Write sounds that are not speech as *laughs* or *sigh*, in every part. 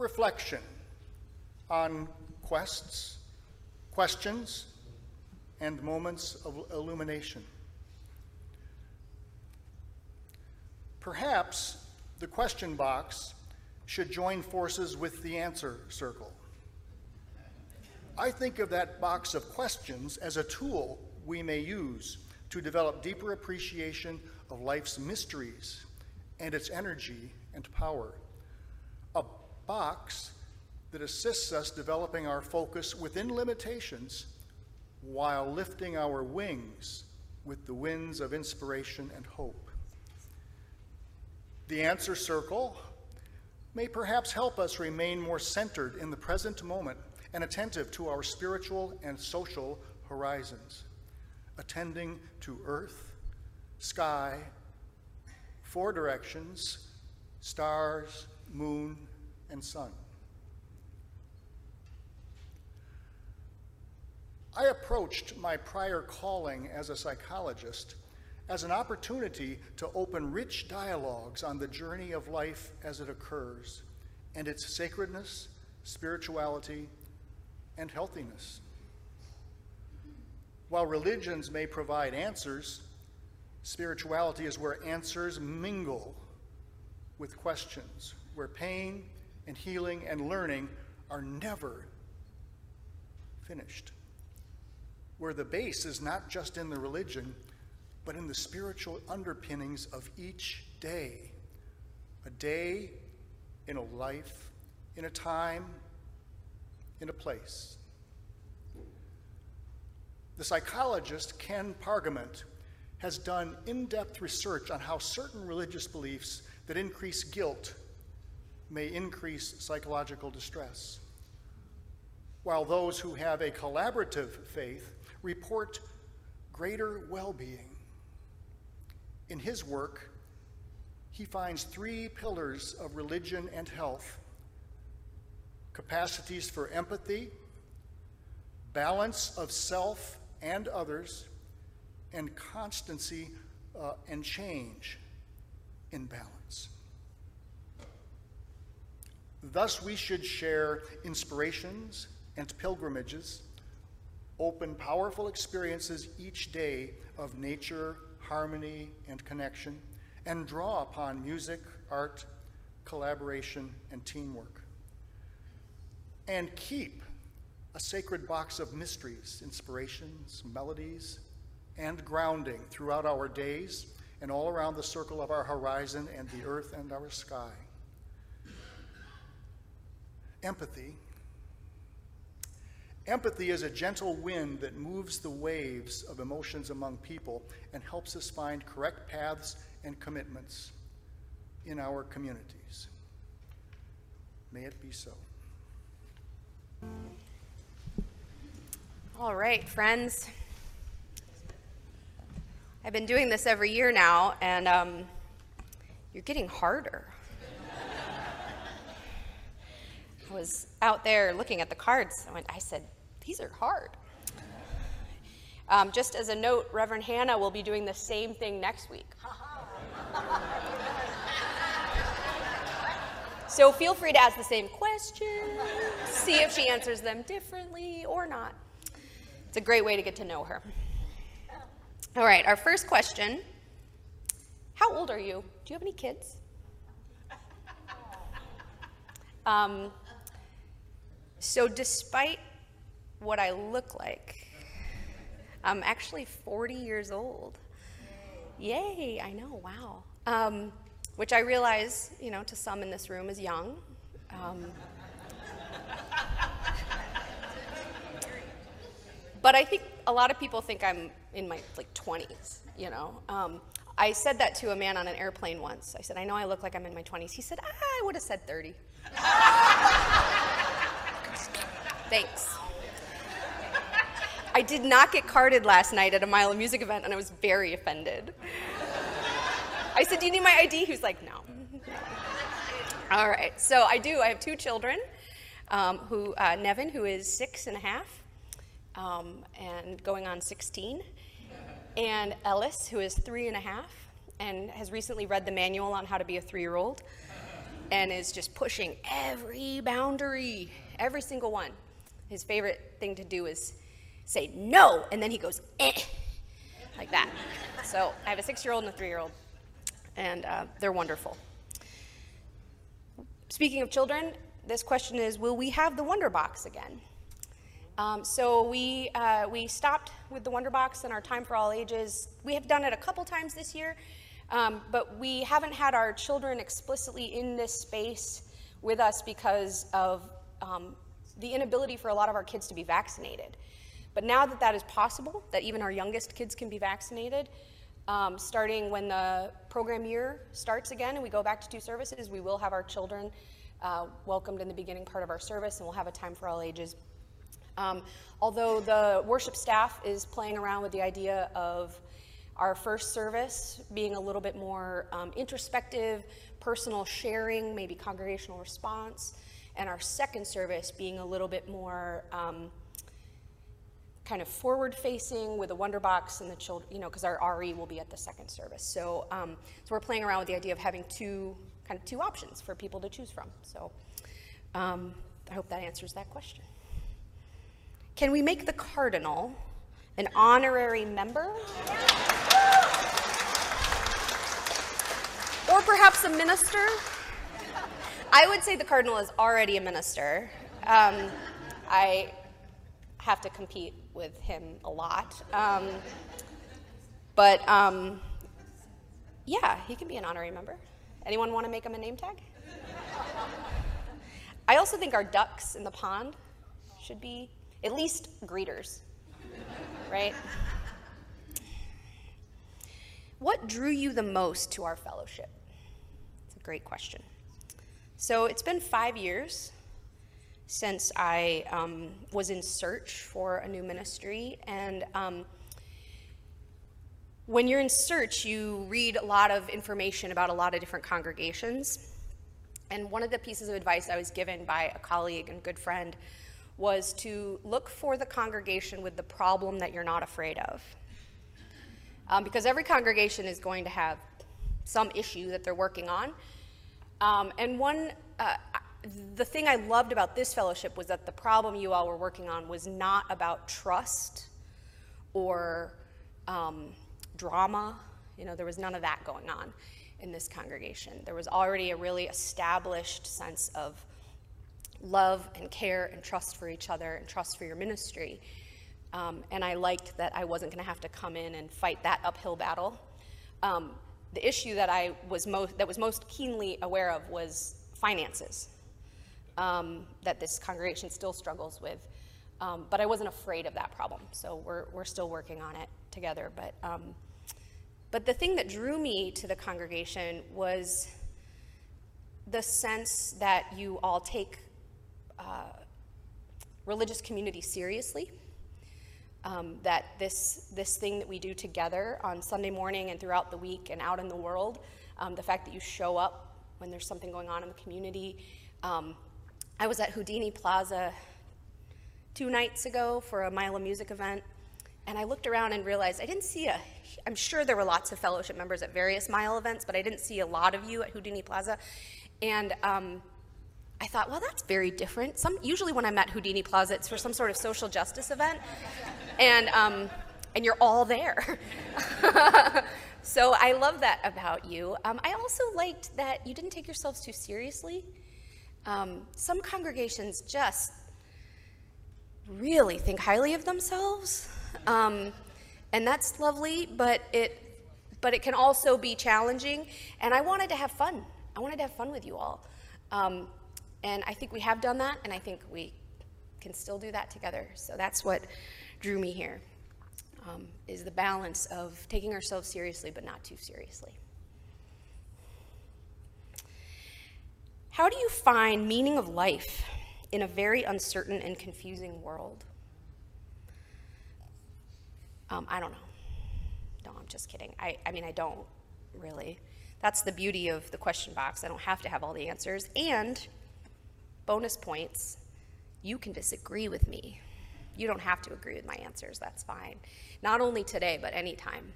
reflection on quests, questions, and moments of illumination. Perhaps the question box should join forces with the answer circle. I think of that box of questions as a tool we may use to develop deeper appreciation of life's mysteries and its energy and power. Box that assists us developing our focus within limitations while lifting our wings with the winds of inspiration and hope. The answer circle may perhaps help us remain more centered in the present moment and attentive to our spiritual and social horizons, attending to earth, sky, four directions, stars, moon, and sun. I approached my prior calling as a psychologist as an opportunity to open rich dialogues on the journey of life as it occurs and its sacredness, spirituality, and healthiness. While religions may provide answers, spirituality is where answers mingle with questions, where pain and healing and learning are never finished, where the base is not just in the religion but in the spiritual underpinnings of each day. A day in a life, in a time, in a place. The psychologist Ken Pargament has done in depth research on how certain religious beliefs that increase guilt may increase psychological distress, while those who have a collaborative faith report greater well being. In his work, he finds three pillars of religion and health capacities for empathy, balance of self and others, and constancy uh, and change in balance. Thus, we should share inspirations and pilgrimages, open powerful experiences each day of nature harmony, and connection, and draw upon music, art, collaboration, and teamwork. And keep a sacred box of mysteries, inspirations, melodies, and grounding throughout our days and all around the circle of our horizon and the earth and our sky. Empathy Empathy is a gentle wind that moves the waves of emotions among people and helps us find correct paths and commitments in our communities. May it be so. All right, friends. I've been doing this every year now, and um, you're getting harder. I was out there looking at the cards. I, went, I said, these are hard. Um, just as a note, Reverend Hannah will be doing the same thing next week. *laughs* so feel free to ask the same questions, see if she answers them differently or not. It's a great way to get to know her. All right, our first question How old are you? Do you have any kids? Um, so, despite what I look like. I'm actually 40 years old. Yay, I know, wow. Um, which I realize, you know, to some in this room is young. Um, but I think a lot of people think I'm in my like 20s, you know. Um, I said that to a man on an airplane once. I said, I know I look like I'm in my 20s. He said, ah, I would have said 30. *laughs* Thanks. I did not get carded last night at a Mile of Music event, and I was very offended. I said, Do you need my ID? He was like, No. All right, so I do. I have two children. Um, who uh, Nevin, who is six and a half, um, and going on 16, and Ellis, who is three and a half, and has recently read the manual on how to be a three-year-old. and is just pushing every boundary, every single one. His favorite thing to do is say no, and then he goes, eh, like that. So I have a six year old and a three year old, and uh, they're wonderful. Speaking of children, this question is Will we have the Wonder Box again? Um, so we, uh, we stopped with the Wonder Box in our Time for All Ages. We have done it a couple times this year, um, but we haven't had our children explicitly in this space with us because of um, the inability for a lot of our kids to be vaccinated. But now that that is possible, that even our youngest kids can be vaccinated, um, starting when the program year starts again and we go back to two services, we will have our children uh, welcomed in the beginning part of our service and we'll have a time for all ages. Um, although the worship staff is playing around with the idea of our first service being a little bit more um, introspective, personal sharing, maybe congregational response, and our second service being a little bit more um, kind of forward facing with a wonder box and the children, you know, because our RE will be at the second service. So, um, so we're playing around with the idea of having two kind of two options for people to choose from. So um, I hope that answers that question. Can we make the cardinal an honorary member? Or perhaps a minister? I would say the cardinal is already a minister. Um, I have to compete with him a lot. Um, but um, yeah, he can be an honorary member. Anyone want to make him a name tag? I also think our ducks in the pond should be at least greeters, right? What drew you the most to our fellowship? It's a great question. So it's been five years since I um, was in search for a new ministry. And um, when you're in search, you read a lot of information about a lot of different congregations. And one of the pieces of advice I was given by a colleague and good friend was to look for the congregation with the problem that you're not afraid of. Um, because every congregation is going to have some issue that they're working on. Um, and one, uh, the thing I loved about this fellowship was that the problem you all were working on was not about trust or um, drama. You know, there was none of that going on in this congregation. There was already a really established sense of love and care and trust for each other and trust for your ministry. Um, and I liked that I wasn't going to have to come in and fight that uphill battle. Um, the issue that I was most that was most keenly aware of was finances um, that this congregation still struggles with. Um, but I wasn't afraid of that problem, so we're, we're still working on it together. But, um, but the thing that drew me to the congregation was the sense that you all take uh, religious community seriously. Um, that this, this thing that we do together on Sunday morning and throughout the week and out in the world, um, the fact that you show up when there's something going on in the community, um, I was at Houdini Plaza two nights ago for a Mile of Music event, and I looked around and realized I didn't see a, I'm sure there were lots of fellowship members at various Mile events, but I didn't see a lot of you at Houdini Plaza. And um, I thought, well, that's very different. Some, usually when I'm at Houdini Plaza, it's for some sort of social justice event, and, um, and you're all there. *laughs* so I love that about you. Um, I also liked that you didn't take yourselves too seriously. Um, some congregations just really think highly of themselves, um, and that's lovely, but it but it can also be challenging. And I wanted to have fun. I wanted to have fun with you all, um, and I think we have done that, and I think we can still do that together. So that's what drew me here. Um, is the balance of taking ourselves seriously but not too seriously. How do you find meaning of life in a very uncertain and confusing world? Um, I don't know. No, I'm just kidding. I, I mean, I don't really. That's the beauty of the question box. I don't have to have all the answers. And bonus points, you can disagree with me. You don't have to agree with my answers. That's fine. Not only today, but anytime.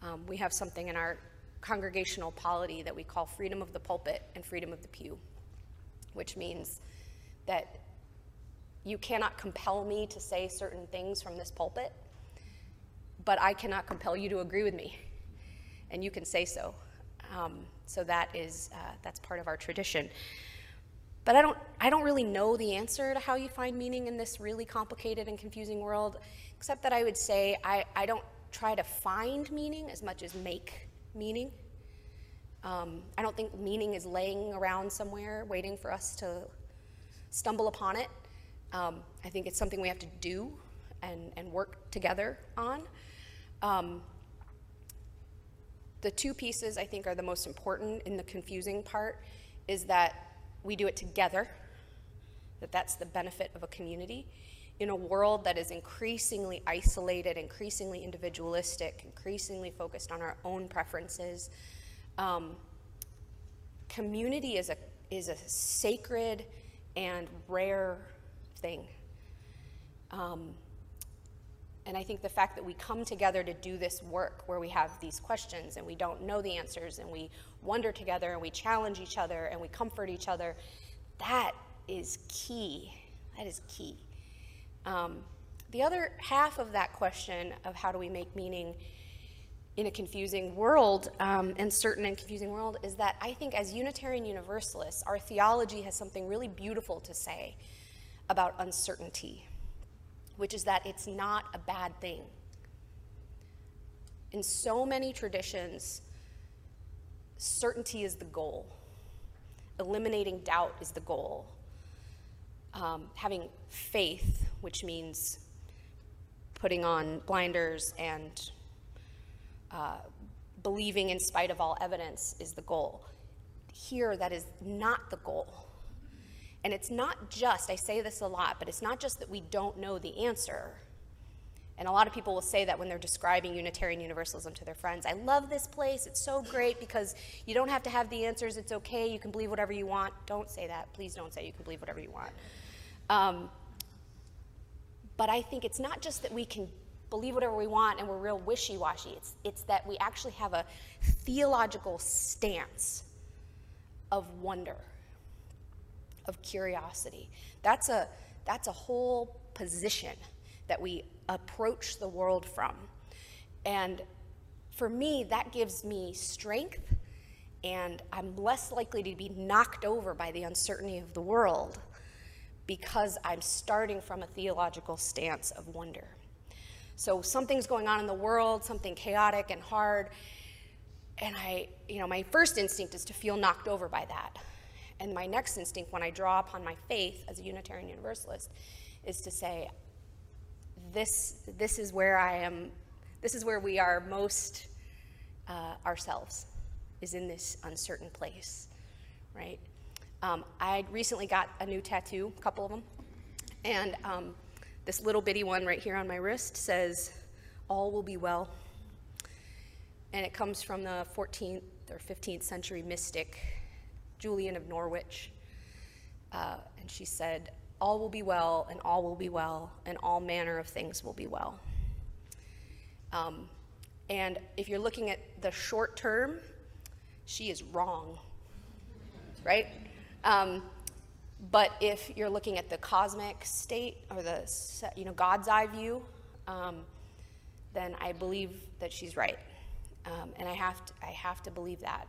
Um, we have something in our congregational polity that we call freedom of the pulpit and freedom of the pew, which means that you cannot compel me to say certain things from this pulpit, but I cannot compel you to agree with me, and you can say so. Um, so that is uh, that's part of our tradition. But I don't I don't really know the answer to how you find meaning in this really complicated and confusing world, except that I would say I, I don't try to find meaning as much as make meaning. Um, I don't think meaning is laying around somewhere waiting for us to stumble upon it. Um, I think it's something we have to do and, and work together on. Um, the two pieces I think are the most important in the confusing part is that we do it together, that that's the benefit of a community. In a world that is increasingly isolated, increasingly individualistic, increasingly focused on our own preferences, um, community is a, is a sacred and rare thing. Um, and I think the fact that we come together to do this work where we have these questions and we don't know the answers and we wonder together and we challenge each other and we comfort each other, that is key. That is key. Um, the other half of that question of how do we make meaning in a confusing world um, and certain and confusing world is that I think as Unitarian Universalists, our theology has something really beautiful to say about uncertainty, which is that it's not a bad thing. In so many traditions, certainty is the goal, eliminating doubt is the goal. Um, having faith, which means putting on blinders and uh, believing in spite of all evidence is the goal. Here, that is not the goal. And it's not just, I say this a lot, but it's not just that we don't know the answer. And a lot of people will say that when they're describing Unitarian Universalism to their friends. I love this place. It's so great because you don't have to have the answers. It's okay. You can believe whatever you want. Don't say that. Please don't say you can believe whatever you want. Um, but I think it's not just that we can believe whatever we want and we're real wishy washy. It's, it's that we actually have a theological stance of wonder, of curiosity. That's a, that's a whole position that we approach the world from. And for me, that gives me strength, and I'm less likely to be knocked over by the uncertainty of the world because I'm starting from a theological stance of wonder. So something's going on in the world, something chaotic and hard, and I, you know, my first instinct is to feel knocked over by that. And my next instinct, when I draw upon my faith as a Unitarian Universalist, is to say, this, this is where I am, this is where we are most uh, ourselves, is in this uncertain place, right? Um, I recently got a new tattoo, a couple of them, and um, this little bitty one right here on my wrist says, All will be well. And it comes from the 14th or 15th century mystic, Julian of Norwich. Uh, and she said, All will be well, and all will be well, and all manner of things will be well. Um, and if you're looking at the short term, she is wrong, right? Um, but if you're looking at the cosmic state or the you know God's eye view, um, then I believe that she's right, um, and I have to, I have to believe that.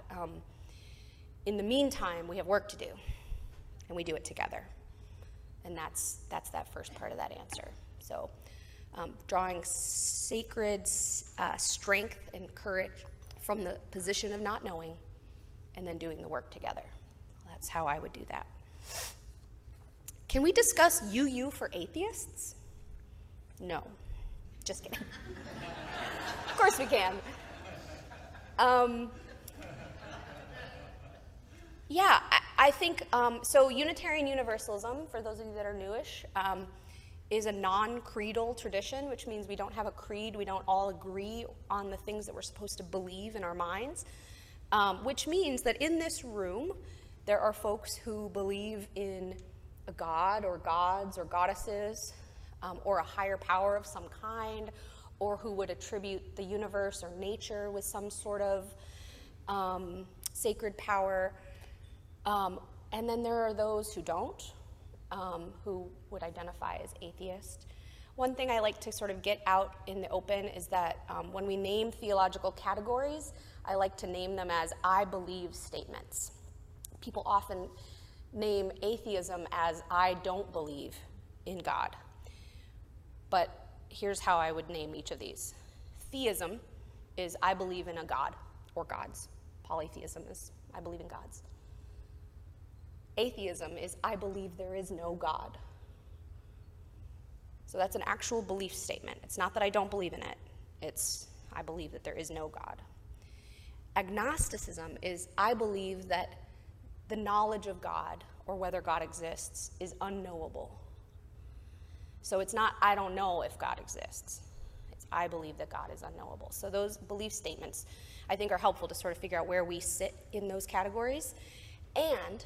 In the meantime, we have work to do, and we do it together, and that's that's that first part of that answer. So, um, drawing sacred uh, strength and courage from the position of not knowing, and then doing the work together. That's how I would do that. Can we discuss UU for atheists? No. Just kidding. *laughs* of course we can. Um, yeah, I, I think um, so. Unitarian Universalism, for those of you that are newish, um, is a non creedal tradition, which means we don't have a creed, we don't all agree on the things that we're supposed to believe in our minds, um, which means that in this room, there are folks who believe in a god or gods or goddesses um, or a higher power of some kind, or who would attribute the universe or nature with some sort of um, sacred power. Um, and then there are those who don't, um, who would identify as atheist. One thing I like to sort of get out in the open is that um, when we name theological categories, I like to name them as I believe statements. People often name atheism as I don't believe in God. But here's how I would name each of these theism is I believe in a God or gods, polytheism is I believe in gods. Atheism is I believe there is no God. So that's an actual belief statement. It's not that I don't believe in it, it's I believe that there is no God. Agnosticism is I believe that the knowledge of God or whether God exists is unknowable. So it's not I don't know if God exists. It's I believe that God is unknowable. So those belief statements I think are helpful to sort of figure out where we sit in those categories. And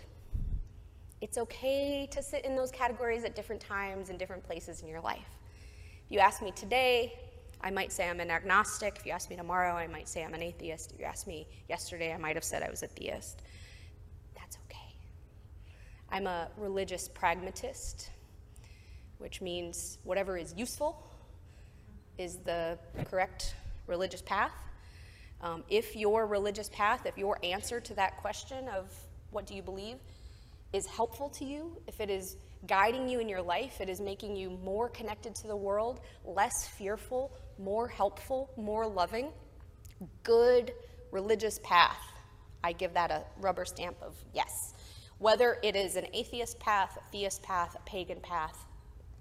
it's okay to sit in those categories at different times and different places in your life. If you ask me today, I might say I'm an agnostic. If you ask me tomorrow, I might say I'm an atheist. If you ask me yesterday, I might have said I was a theist. That's okay. I'm a religious pragmatist, which means whatever is useful is the correct religious path. Um, if your religious path, if your answer to that question of what do you believe, is helpful to you, if it is guiding you in your life, it is making you more connected to the world, less fearful, more helpful, more loving, good religious path, I give that a rubber stamp of yes. Whether it is an atheist path, a theist path, a pagan path,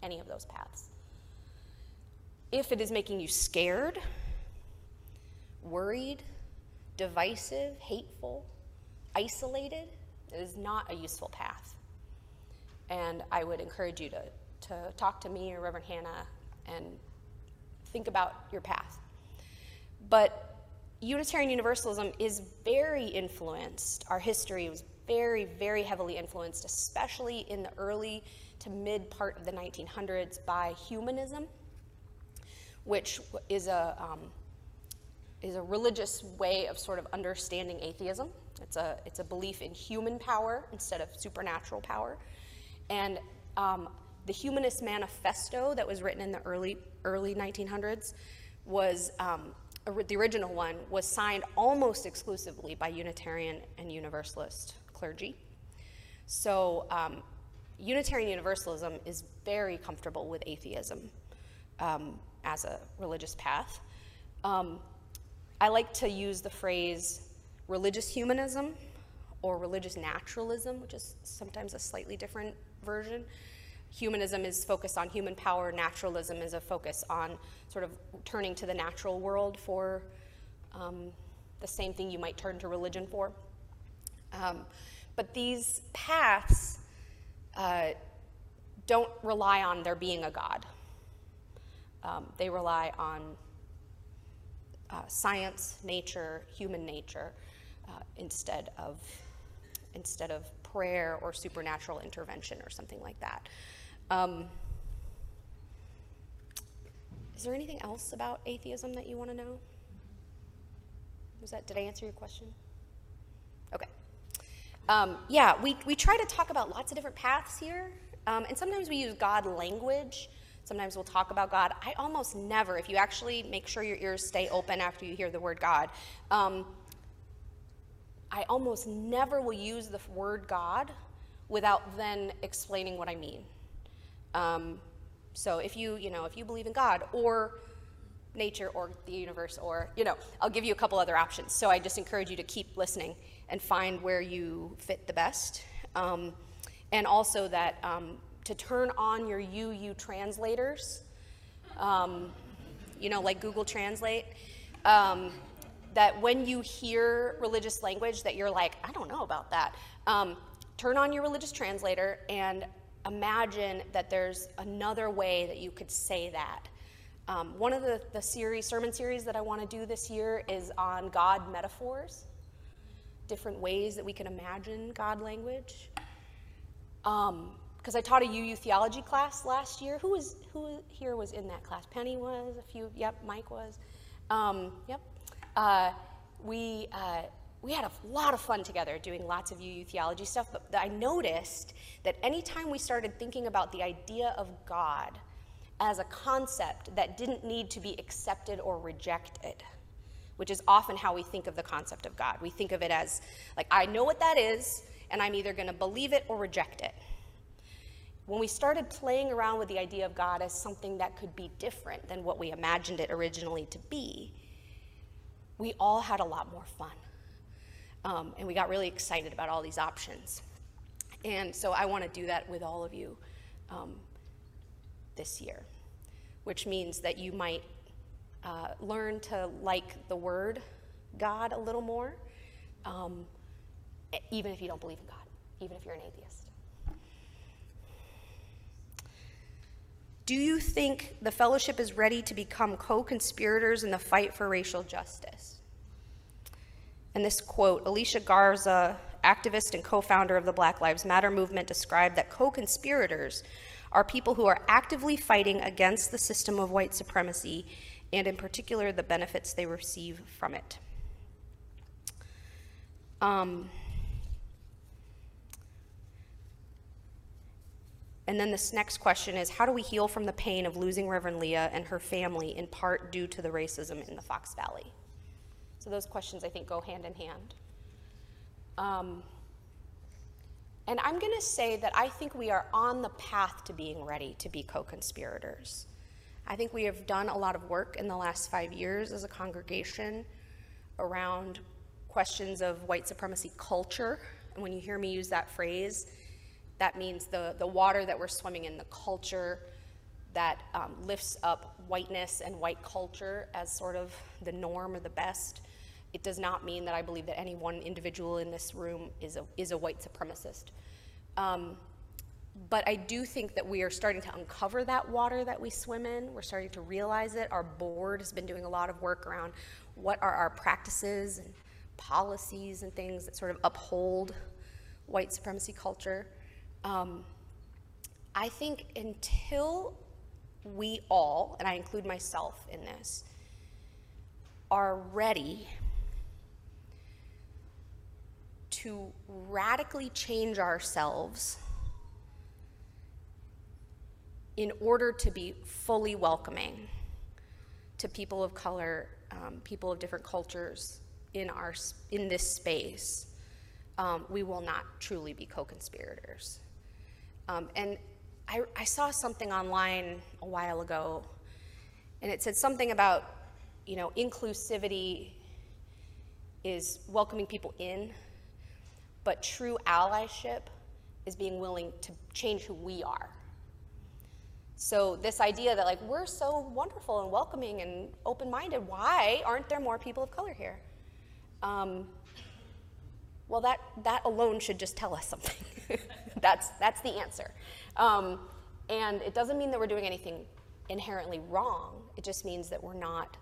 any of those paths. If it is making you scared, worried, divisive, hateful, isolated, it is not a useful path. And I would encourage you to, to talk to me or Reverend Hannah and think about your path. But Unitarian Universalism is very influenced. Our history was very, very heavily influenced, especially in the early to mid part of the 1900s, by humanism, which is a, um, is a religious way of sort of understanding atheism. It's a, it's a belief in human power instead of supernatural power. And um, the Humanist Manifesto that was written in the early, early 1900s was, um, the original one, was signed almost exclusively by Unitarian and Universalist clergy. So um, Unitarian Universalism is very comfortable with atheism um, as a religious path. Um, I like to use the phrase religious humanism or religious naturalism, which is sometimes a slightly different version. Humanism is focused on human power, naturalism is a focus on sort of turning to the natural world for um, the same thing you might turn to religion for. Um, but these paths uh, don't rely on there being a God. Um, they rely on uh, science, nature, human nature, uh, instead of instead of prayer or supernatural intervention or something like that. Um, is there anything else about atheism that you want to know? Was that did I answer your question? Okay. Um, yeah, we, we try to talk about lots of different paths here, um, and sometimes we use God language. Sometimes we'll talk about God. I almost never, if you actually make sure your ears stay open after you hear the word God, um, I almost never will use the word God without then explaining what I mean. Um, so if you, you know, if you believe in God or nature or the universe or, you know, I'll give you a couple other options. So I just encourage you to keep listening and find where you fit the best. Um, and also that um, to turn on your UU translators, um, you know, like Google Translate. That when you hear religious language that you're like, I don't know about that, um, turn on your religious translator and imagine that there's another way that you could say that. Um, one of the, the series, sermon series that I want to do this year is on God metaphors, different ways that we can imagine God language. Because um, I taught a UU theology class last year. Who was who here was in that class? Penny was. A few. Yep. Mike was. Um, yep uh, we, uh, we had a lot of fun together doing lots of UU theology stuff, but I noticed that anytime we started thinking about the idea of God as a concept that didn't need to be accepted or rejected, which is often how we think of the concept of God. We think of it as, like, I know what that is, and I'm either going to believe it or reject it. When we started playing around with the idea of God as something that could be different than what we imagined it originally to be, we all had a lot more fun. Um, and we got really excited about all these options. And so I want to do that with all of you um, this year, which means that you might uh, learn to like the word God a little more, um, even if you don't believe in God, even if you're an atheist. Do you think the fellowship is ready to become co conspirators in the fight for racial justice? And this quote Alicia Garza, activist and co founder of the Black Lives Matter movement, described that co conspirators are people who are actively fighting against the system of white supremacy and, in particular, the benefits they receive from it. Um, and then this next question is How do we heal from the pain of losing Reverend Leah and her family, in part due to the racism in the Fox Valley? So those questions, I think, go hand in hand. Um, and I'm going to say that I think we are on the path to being ready to be co conspirators. I think we have done a lot of work in the last five years as a congregation around questions of white supremacy culture. And when you hear me use that phrase, that means the, the water that we're swimming in, the culture that um, lifts up whiteness and white culture as sort of the norm or the best. It does not mean that I believe that any one individual in this room is a, is a white supremacist. Um, but I do think that we are starting to uncover that water that we swim in. We're starting to realize it. Our board has been doing a lot of work around what are our practices and policies and things that sort of uphold white supremacy culture. Um, I think until we all, and I include myself in this, are ready to radically change ourselves in order to be fully welcoming to people of color, um, people of different cultures in, our, in this space, um, we will not truly be co-conspirators. Um, and I, I saw something online a while ago, and it said something about, you know, inclusivity is welcoming people in, but true allyship is being willing to change who we are. So this idea that like we're so wonderful and welcoming and open-minded, why aren't there more people of color here? Um, well, that, that alone should just tell us something. *laughs* that's, that's the answer. Um, and it doesn't mean that we're doing anything inherently wrong. It just means that we're not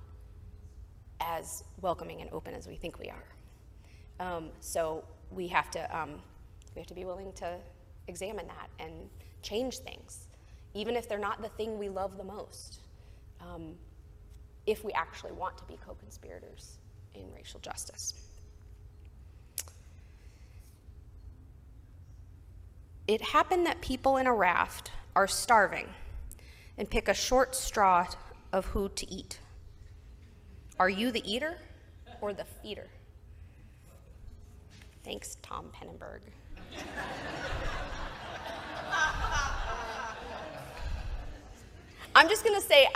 as welcoming and open as we think we are. Um, so we have to um, we have to be willing to examine that and change things, even if they're not the thing we love the most. Um, if we actually want to be co-conspirators in racial justice. It happened that people in a raft are starving and pick a short straw of who to eat. Are you the eater or the feeder? Thanks, Tom Pennenberg. I'm just going to say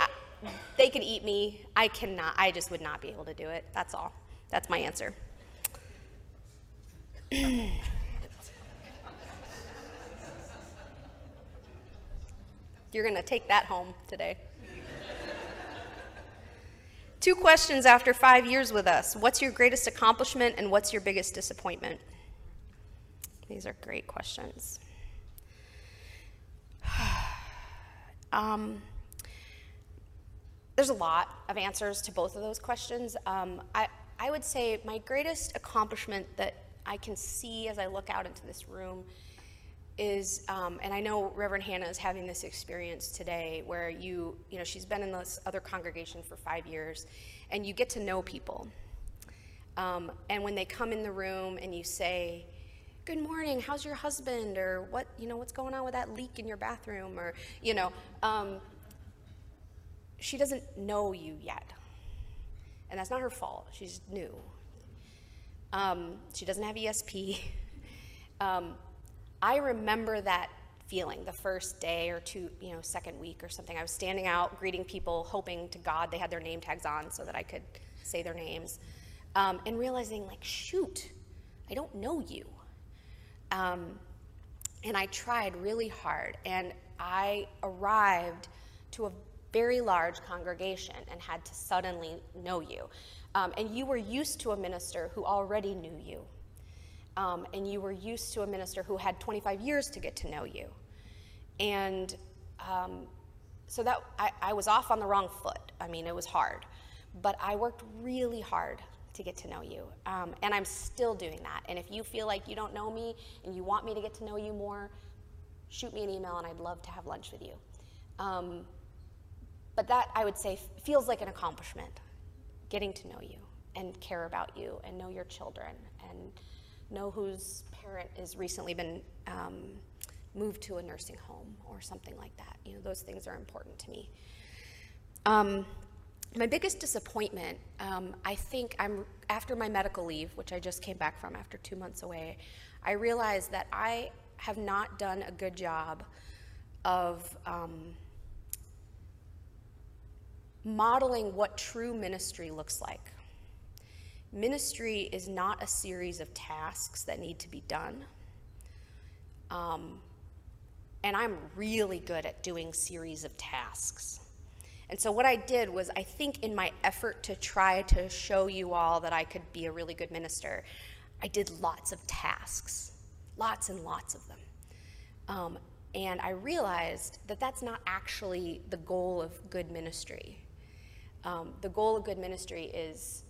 they could eat me. I cannot. I just would not be able to do it. That's all. That's my answer. Going to take that home today. Two questions after five years with us. What's your greatest accomplishment and what's your biggest disappointment? These are great questions. *sighs* um, there's a lot of answers to both of those questions. Um, I, I would say my greatest accomplishment that I can see as I look out into this room is, um, and I know Reverend Hannah is having this experience today where you, you know, she's been in this other congregation for five years and you get to know people. Um, and when they come in the room and you say, good morning how's your husband? or what you know what's going on with that leak in your bathroom? or you know um, she doesn't know you yet. And that's not her fault. She's new. Um, she doesn't have esp *laughs* um, i remember that feeling the first day or two you know second week or something i was standing out greeting people hoping to god they had their name tags on so that i could say their names um, and realizing like shoot i don't know you um, and I tried really hard, and I arrived to a very large congregation and had to suddenly know you. Um, and you were used to a minister who already knew you. Um, and you were used to a minister who had 25 years to get to know you. And um, so that I, I was off on the wrong foot. I mean, it was hard. But I worked really hard to get to know you. Um, and I'm still doing that. And if you feel like you don't know me and you want me to get to know you more, shoot me an email and I'd love to have lunch with you. Um, but that, I would say, feels like an accomplishment getting to know you and care about you and know your children and know whose parent has recently been um, moved to a nursing home or something like that. You know, those things are important to me. Um, my biggest disappointment, um, I think, I'm after my medical leave, which I just came back from after two months away. I realized that I have not done a good job of um, modeling what true ministry looks like. Ministry is not a series of tasks that need to be done. Um, and I'm really good at doing series of tasks. And so what I did was, I think in my effort to try to show you all that I could be a really good minister, I did lots of tasks, lots and lots of them. Um, and I realized that that's not actually the goal of good ministry. Um, the goal of good ministry is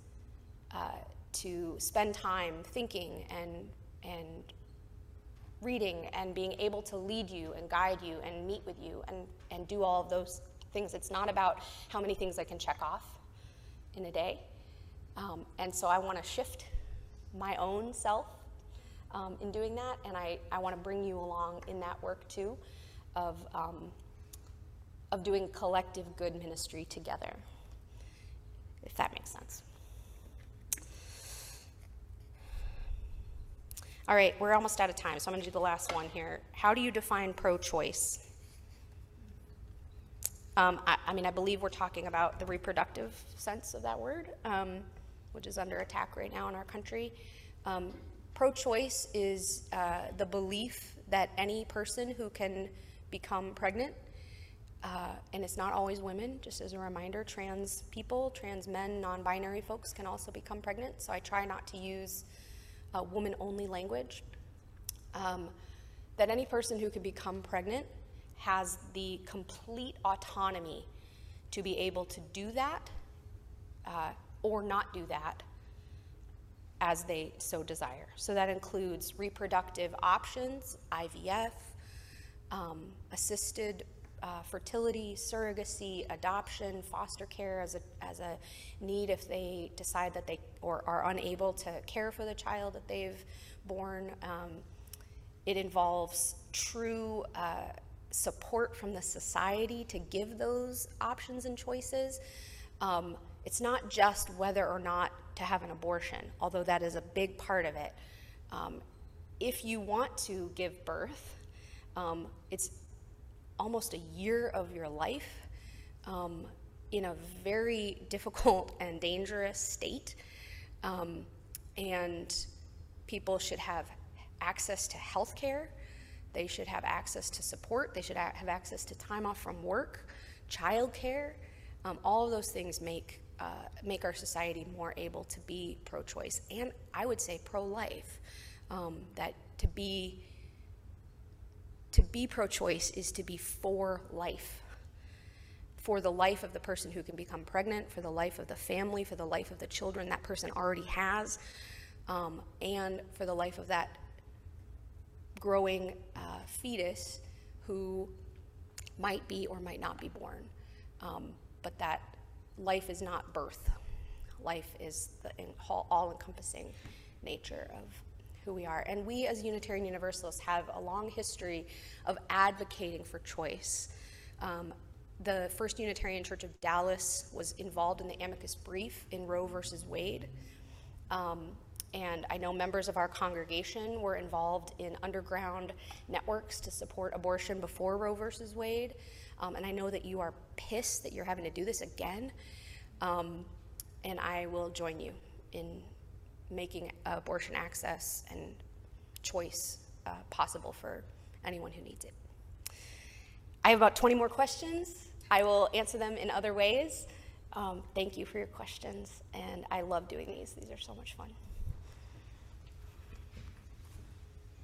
uh, to spend time thinking and, and reading and being able to lead you and guide you and meet with you and, and do all of those things. It's not about how many things I can check off in a day. Um, and so I want to shift my own self um, in doing that, and I, I want to bring you along in that work too of, um, of doing collective good ministry together, if that makes sense. All right, we're almost out of time, so I'm going to do the last one here. How do you define pro choice? Um, I, I, mean, I believe we're talking about the reproductive sense of that word, um, which is under attack right now in our country. Um, Pro choice is uh, the belief that any person who can become pregnant, uh, and it's not always women, just as a reminder, trans people, trans men, non binary folks can also become pregnant. So I try not to use uh, woman only language. Um, that any person who can become pregnant has the complete autonomy to be able to do that uh, or not do that as they so desire. So that includes reproductive options, IVF, um, assisted uh, fertility, surrogacy, adoption, foster care as a, as a need if they decide that they or are unable to care for the child that they've born. Um, it involves true uh, support from the society to give those options and choices. Um, it's not just whether or not to have an abortion, although that is a big part of it. Um, if you want to give birth, um, it's almost a year of your life um, in a very difficult *laughs* and dangerous state. Um, and people should have access to health care they should have access to support. They should have access to time off from work, childcare. Um, all of those things make uh, make our society more able to be pro-choice and I would say pro-life. Um, that to be to be pro-choice is to be for life, for the life of the person who can become pregnant, for the life of the family, for the life of the children that person already has, um, and for the life of that growing uh, fetus who might be or might not be born. Um, but that life is not birth. life is the all encompassing nature of who we are. And we as Unitarian Universalists have a long history of advocating for choice. Um, the First Unitarian Church of Dallas was involved in the amicus brief in Roe versus Wade. Um, and I know members of our congregation were involved in underground networks to support abortion before Roe versus Wade. Um, and I know that you are pissed that you're having to do this again. Um, and I will join you in making abortion access and choice uh, possible for anyone who needs it. I have about 20 more questions. I will answer them in other ways. Um, thank you for your questions, and I love doing these. These are so much fun.